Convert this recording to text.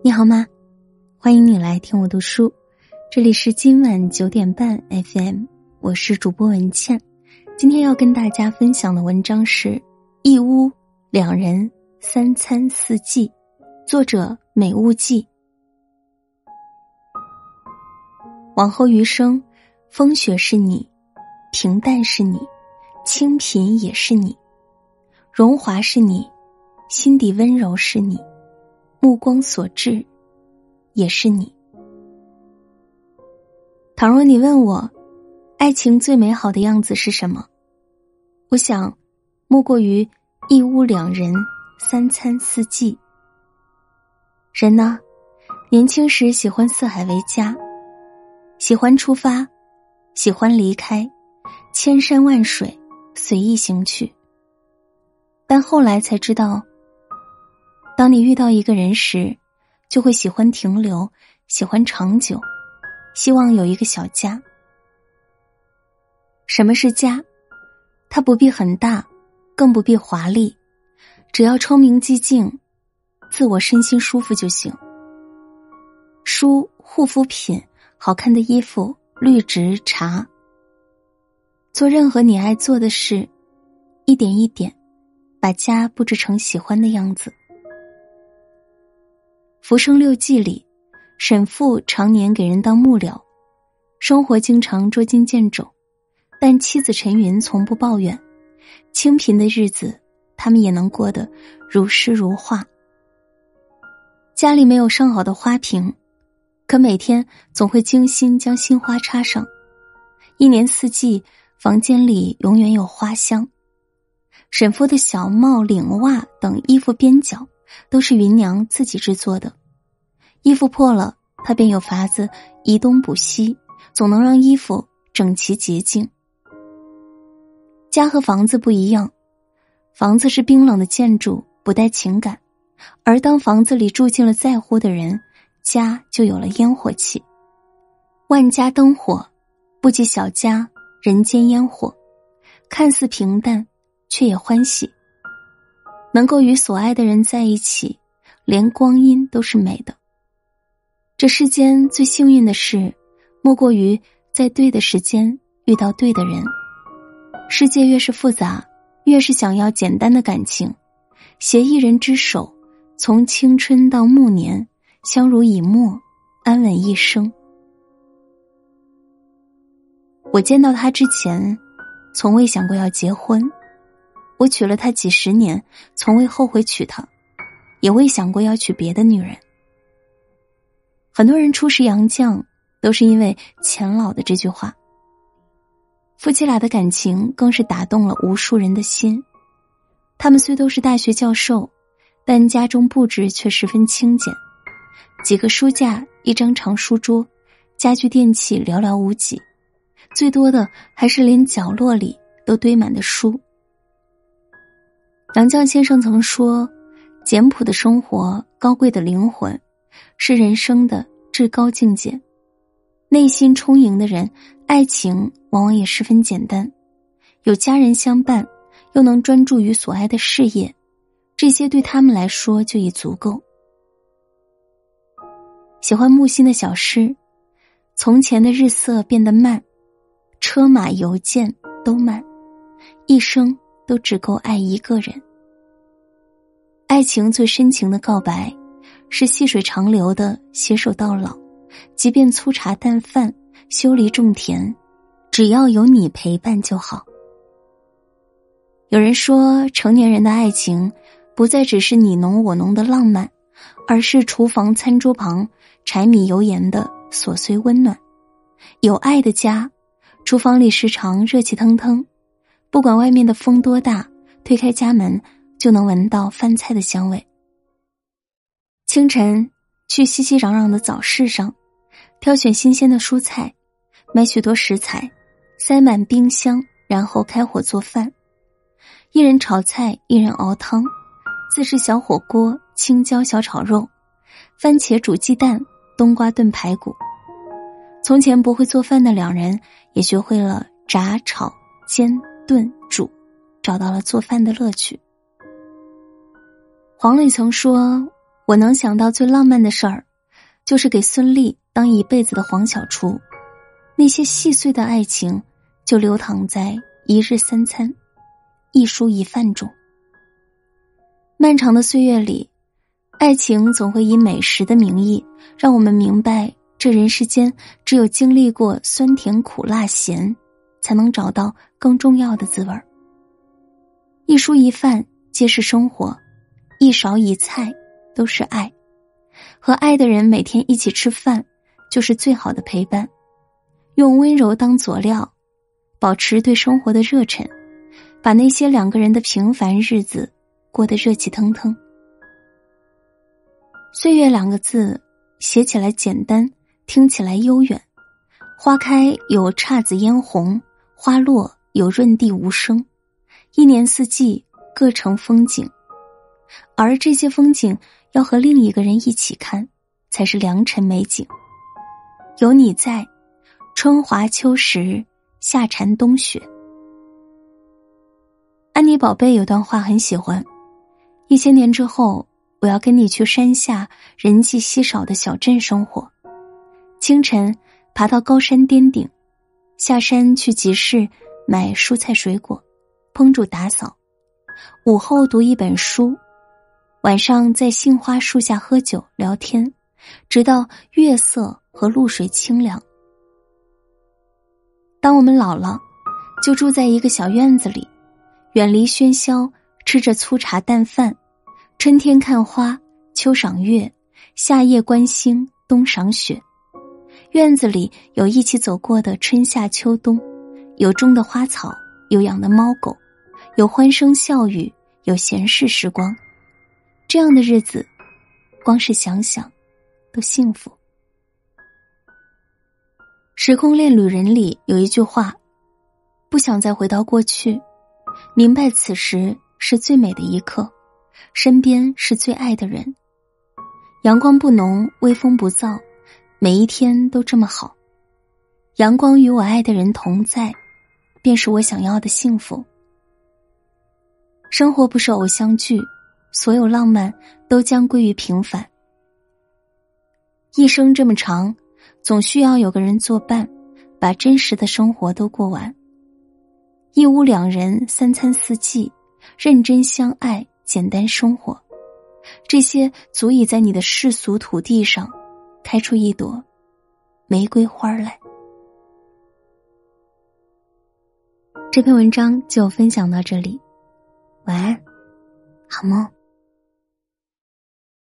你好吗？欢迎你来听我读书，这里是今晚九点半 FM，我是主播文倩。今天要跟大家分享的文章是《一屋两人三餐四季》，作者美物记。往后余生，风雪是你，平淡是你，清贫也是你，荣华是你，心底温柔是你。目光所至，也是你。倘若你问我，爱情最美好的样子是什么？我想，莫过于一屋两人，三餐四季。人呢，年轻时喜欢四海为家，喜欢出发，喜欢离开，千山万水随意行去。但后来才知道。当你遇到一个人时，就会喜欢停留，喜欢长久，希望有一个小家。什么是家？它不必很大，更不必华丽，只要窗明几净，自我身心舒服就行。书、护肤品、好看的衣服、绿植、茶，做任何你爱做的事，一点一点，把家布置成喜欢的样子。《浮生六记》里，沈复常年给人当幕僚，生活经常捉襟见肘，但妻子陈云从不抱怨，清贫的日子他们也能过得如诗如画。家里没有上好的花瓶，可每天总会精心将新花插上，一年四季房间里永远有花香。沈复的小帽、领袜等衣服边角。都是芸娘自己制作的，衣服破了，她便有法子移东补西，总能让衣服整齐洁净。家和房子不一样，房子是冰冷的建筑，不带情感；而当房子里住进了在乎的人，家就有了烟火气。万家灯火，不及小家人间烟火，看似平淡，却也欢喜。能够与所爱的人在一起，连光阴都是美的。这世间最幸运的事，莫过于在对的时间遇到对的人。世界越是复杂，越是想要简单的感情，携一人之手，从青春到暮年，相濡以沫，安稳一生。我见到他之前，从未想过要结婚。我娶了她几十年，从未后悔娶她，也未想过要娶别的女人。很多人初识杨绛，都是因为钱老的这句话。夫妻俩的感情更是打动了无数人的心。他们虽都是大学教授，但家中布置却十分清简，几个书架，一张长书桌，家具电器寥寥无几，最多的还是连角落里都堆满的书。杨绛先生曾说：“简朴的生活，高贵的灵魂，是人生的至高境界。内心充盈的人，爱情往往也十分简单。有家人相伴，又能专注于所爱的事业，这些对他们来说就已足够。”喜欢木心的小诗：“从前的日色变得慢，车马邮件都慢，一生。”都只够爱一个人。爱情最深情的告白，是细水长流的携手到老，即便粗茶淡饭、修篱种田，只要有你陪伴就好。有人说，成年人的爱情，不再只是你侬我侬的浪漫，而是厨房餐桌旁柴米油盐的琐碎温暖。有爱的家，厨房里时常热气腾腾。不管外面的风多大，推开家门就能闻到饭菜的香味。清晨去熙熙攘攘的早市上，挑选新鲜的蔬菜，买许多食材，塞满冰箱，然后开火做饭。一人炒菜，一人熬汤，自制小火锅、青椒小炒肉、番茄煮鸡蛋、冬瓜炖排骨。从前不会做饭的两人，也学会了炸、炒、煎。炖煮，找到了做饭的乐趣。黄磊曾说：“我能想到最浪漫的事儿，就是给孙俪当一辈子的黄小厨，那些细碎的爱情就流淌在一日三餐、一蔬一饭中。漫长的岁月里，爱情总会以美食的名义，让我们明白这人世间只有经历过酸甜苦辣咸，才能找到更重要的滋味儿。一蔬一饭皆是生活，一勺一菜。都是爱，和爱的人每天一起吃饭，就是最好的陪伴。用温柔当佐料，保持对生活的热忱，把那些两个人的平凡日子过得热气腾腾。岁月两个字，写起来简单，听起来悠远。花开有姹紫嫣红，花落有润地无声，一年四季各成风景，而这些风景。要和另一个人一起看，才是良辰美景。有你在，春华秋实，夏蝉冬雪。安妮宝贝有段话很喜欢：一千年之后，我要跟你去山下人迹稀少的小镇生活。清晨爬到高山巅顶，下山去集市买蔬菜水果，烹煮打扫。午后读一本书。晚上在杏花树下喝酒聊天，直到月色和露水清凉。当我们老了，就住在一个小院子里，远离喧嚣，吃着粗茶淡饭，春天看花，秋赏月，夏夜观星，冬赏雪。院子里有一起走过的春夏秋冬，有种的花草，有养的猫狗，有欢声笑语，有闲适时光。这样的日子，光是想想，都幸福。《时空恋旅人》里有一句话：“不想再回到过去，明白此时是最美的一刻，身边是最爱的人。阳光不浓，微风不燥，每一天都这么好。阳光与我爱的人同在，便是我想要的幸福。生活不是偶像剧。”所有浪漫都将归于平凡。一生这么长，总需要有个人作伴，把真实的生活都过完。一屋两人，三餐四季，认真相爱，简单生活，这些足以在你的世俗土地上，开出一朵玫瑰花来。这篇文章就分享到这里，晚安，好梦。